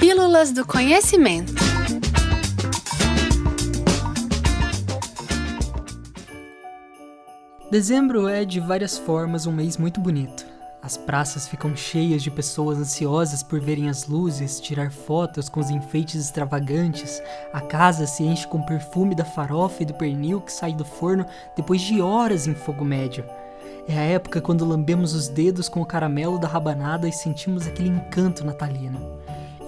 Pílulas do Conhecimento. Dezembro é, de várias formas, um mês muito bonito. As praças ficam cheias de pessoas ansiosas por verem as luzes, tirar fotos com os enfeites extravagantes. A casa se enche com o perfume da farofa e do pernil que sai do forno depois de horas em fogo médio. É a época quando lambemos os dedos com o caramelo da rabanada e sentimos aquele encanto natalino.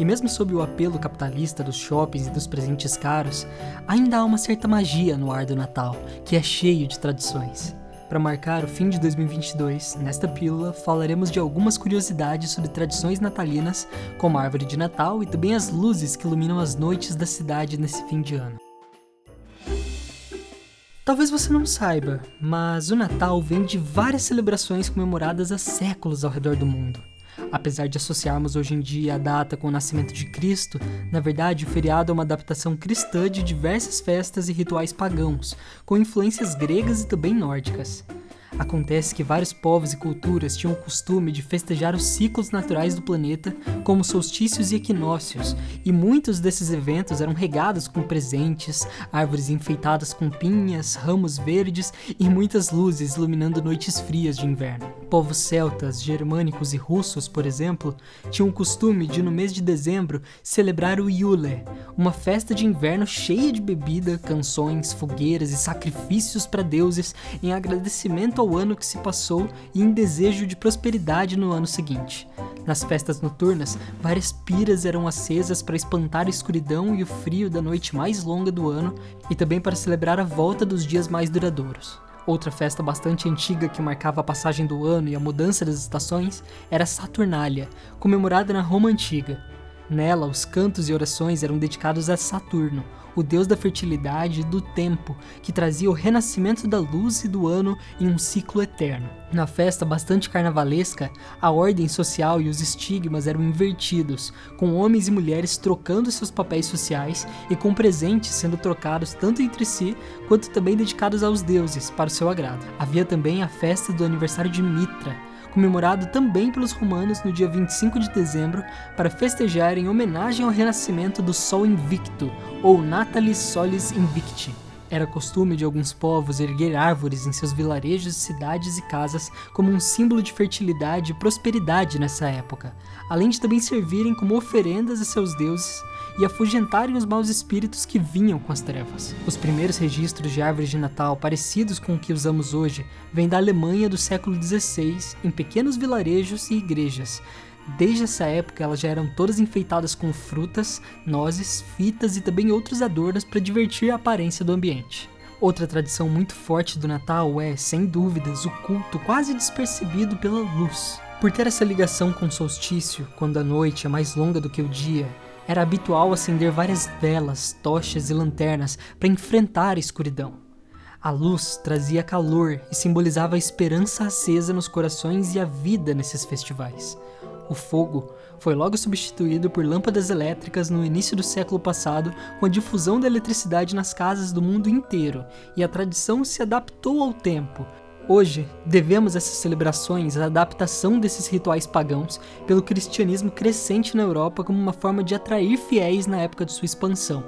E mesmo sob o apelo capitalista dos shoppings e dos presentes caros, ainda há uma certa magia no ar do Natal, que é cheio de tradições. Para marcar o fim de 2022, nesta pílula falaremos de algumas curiosidades sobre tradições natalinas, como a árvore de Natal e também as luzes que iluminam as noites da cidade nesse fim de ano. Talvez você não saiba, mas o Natal vem de várias celebrações comemoradas há séculos ao redor do mundo. Apesar de associarmos hoje em dia a data com o nascimento de Cristo, na verdade o feriado é uma adaptação cristã de diversas festas e rituais pagãos, com influências gregas e também nórdicas. Acontece que vários povos e culturas tinham o costume de festejar os ciclos naturais do planeta, como solstícios e equinócios, e muitos desses eventos eram regados com presentes, árvores enfeitadas com pinhas, ramos verdes e muitas luzes iluminando noites frias de inverno. Povos celtas, germânicos e russos, por exemplo, tinham o costume de, no mês de dezembro, celebrar o Yule, uma festa de inverno cheia de bebida, canções, fogueiras e sacrifícios para deuses em agradecimento ao ano que se passou e em desejo de prosperidade no ano seguinte. Nas festas noturnas, várias piras eram acesas para espantar a escuridão e o frio da noite mais longa do ano e também para celebrar a volta dos dias mais duradouros. Outra festa bastante antiga que marcava a passagem do ano e a mudança das estações era Saturnália, comemorada na Roma Antiga. Nela, os cantos e orações eram dedicados a Saturno, o deus da fertilidade e do tempo, que trazia o renascimento da luz e do ano em um ciclo eterno. Na festa bastante carnavalesca, a ordem social e os estigmas eram invertidos, com homens e mulheres trocando seus papéis sociais e com presentes sendo trocados tanto entre si quanto também dedicados aos deuses para o seu agrado. Havia também a festa do aniversário de Mitra, comemorado também pelos romanos no dia 25 de dezembro para festejar em homenagem ao renascimento do Sol Invicto, ou Natalis Solis Invicti. Era costume de alguns povos erguer árvores em seus vilarejos, cidades e casas como um símbolo de fertilidade e prosperidade nessa época, além de também servirem como oferendas a seus deuses e afugentarem os maus espíritos que vinham com as trevas. Os primeiros registros de árvores de Natal parecidos com o que usamos hoje vêm da Alemanha do século XVI, em pequenos vilarejos e igrejas, Desde essa época, elas já eram todas enfeitadas com frutas, nozes, fitas e também outros adornos para divertir a aparência do ambiente. Outra tradição muito forte do Natal é, sem dúvidas, o culto quase despercebido pela luz. Por ter essa ligação com o solstício, quando a noite é mais longa do que o dia, era habitual acender várias velas, tochas e lanternas para enfrentar a escuridão. A luz trazia calor e simbolizava a esperança acesa nos corações e a vida nesses festivais. O fogo foi logo substituído por lâmpadas elétricas no início do século passado, com a difusão da eletricidade nas casas do mundo inteiro, e a tradição se adaptou ao tempo. Hoje, devemos essas celebrações à adaptação desses rituais pagãos pelo cristianismo crescente na Europa como uma forma de atrair fiéis na época de sua expansão.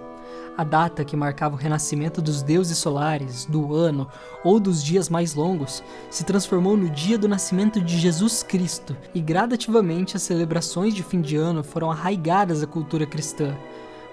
A data que marcava o renascimento dos deuses solares, do ano ou dos dias mais longos se transformou no dia do nascimento de Jesus Cristo, e gradativamente as celebrações de fim de ano foram arraigadas à cultura cristã.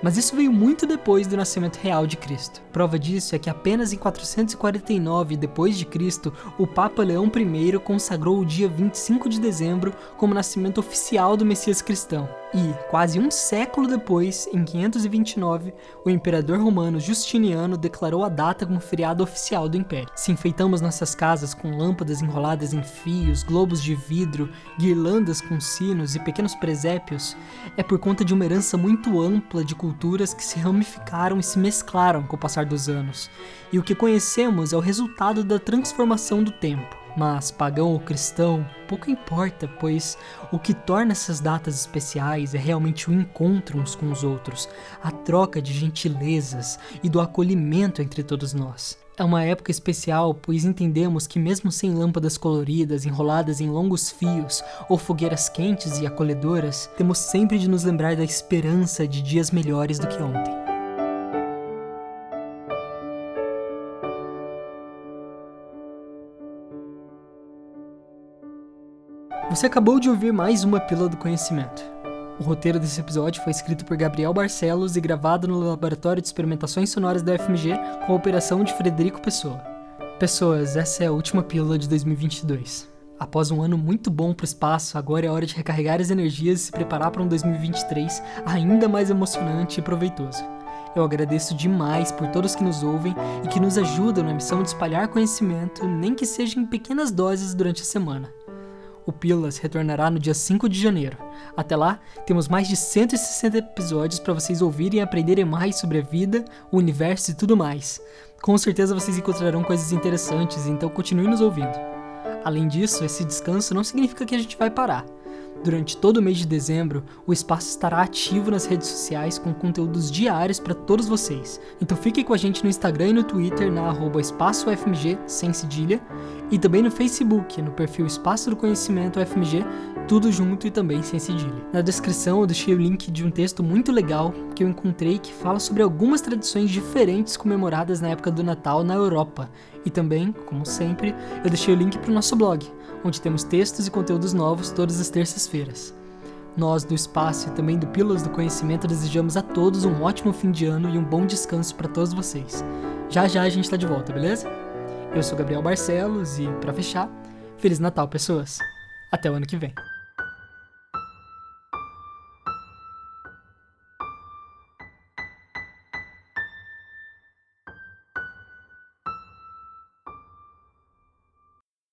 Mas isso veio muito depois do nascimento real de Cristo. Prova disso é que apenas em 449 depois de Cristo, o Papa Leão I consagrou o dia 25 de dezembro como nascimento oficial do Messias cristão. E, quase um século depois, em 529, o imperador romano Justiniano declarou a data como feriado oficial do império. Se enfeitamos nossas casas com lâmpadas enroladas em fios, globos de vidro, guirlandas com sinos e pequenos presépios, é por conta de uma herança muito ampla de culturas que se ramificaram e se mesclaram com o passar dos anos. E o que conhecemos é o resultado da transformação do tempo. Mas pagão ou cristão, pouco importa, pois o que torna essas datas especiais é realmente o encontro uns com os outros, a troca de gentilezas e do acolhimento entre todos nós. É uma época especial, pois entendemos que, mesmo sem lâmpadas coloridas enroladas em longos fios ou fogueiras quentes e acolhedoras, temos sempre de nos lembrar da esperança de dias melhores do que ontem. Você acabou de ouvir mais uma Pílula do Conhecimento. O roteiro desse episódio foi escrito por Gabriel Barcelos e gravado no Laboratório de Experimentações Sonoras da UFMG com a operação de Frederico Pessoa. Pessoas, essa é a última pílula de 2022. Após um ano muito bom para o espaço, agora é hora de recarregar as energias e se preparar para um 2023 ainda mais emocionante e proveitoso. Eu agradeço demais por todos que nos ouvem e que nos ajudam na missão de espalhar conhecimento, nem que seja em pequenas doses durante a semana o Pílulas retornará no dia 5 de janeiro. Até lá, temos mais de 160 episódios para vocês ouvirem e aprenderem mais sobre a vida, o universo e tudo mais. Com certeza vocês encontrarão coisas interessantes, então continue nos ouvindo. Além disso, esse descanso não significa que a gente vai parar. Durante todo o mês de dezembro, o espaço estará ativo nas redes sociais com conteúdos diários para todos vocês. Então fique com a gente no Instagram e no Twitter na @espaçofmg sem cedilha e também no Facebook, no perfil Espaço do Conhecimento FMG, tudo junto e também sem cedilha. Na descrição eu deixei o link de um texto muito legal que eu encontrei que fala sobre algumas tradições diferentes comemoradas na época do Natal na Europa. E também, como sempre, eu deixei o link para o nosso blog onde temos textos e conteúdos novos todas as terças-feiras. Nós, do Espaço e também do Pílulas do Conhecimento, desejamos a todos um ótimo fim de ano e um bom descanso para todos vocês. Já já a gente está de volta, beleza? Eu sou Gabriel Barcelos e, para fechar, Feliz Natal, pessoas! Até o ano que vem!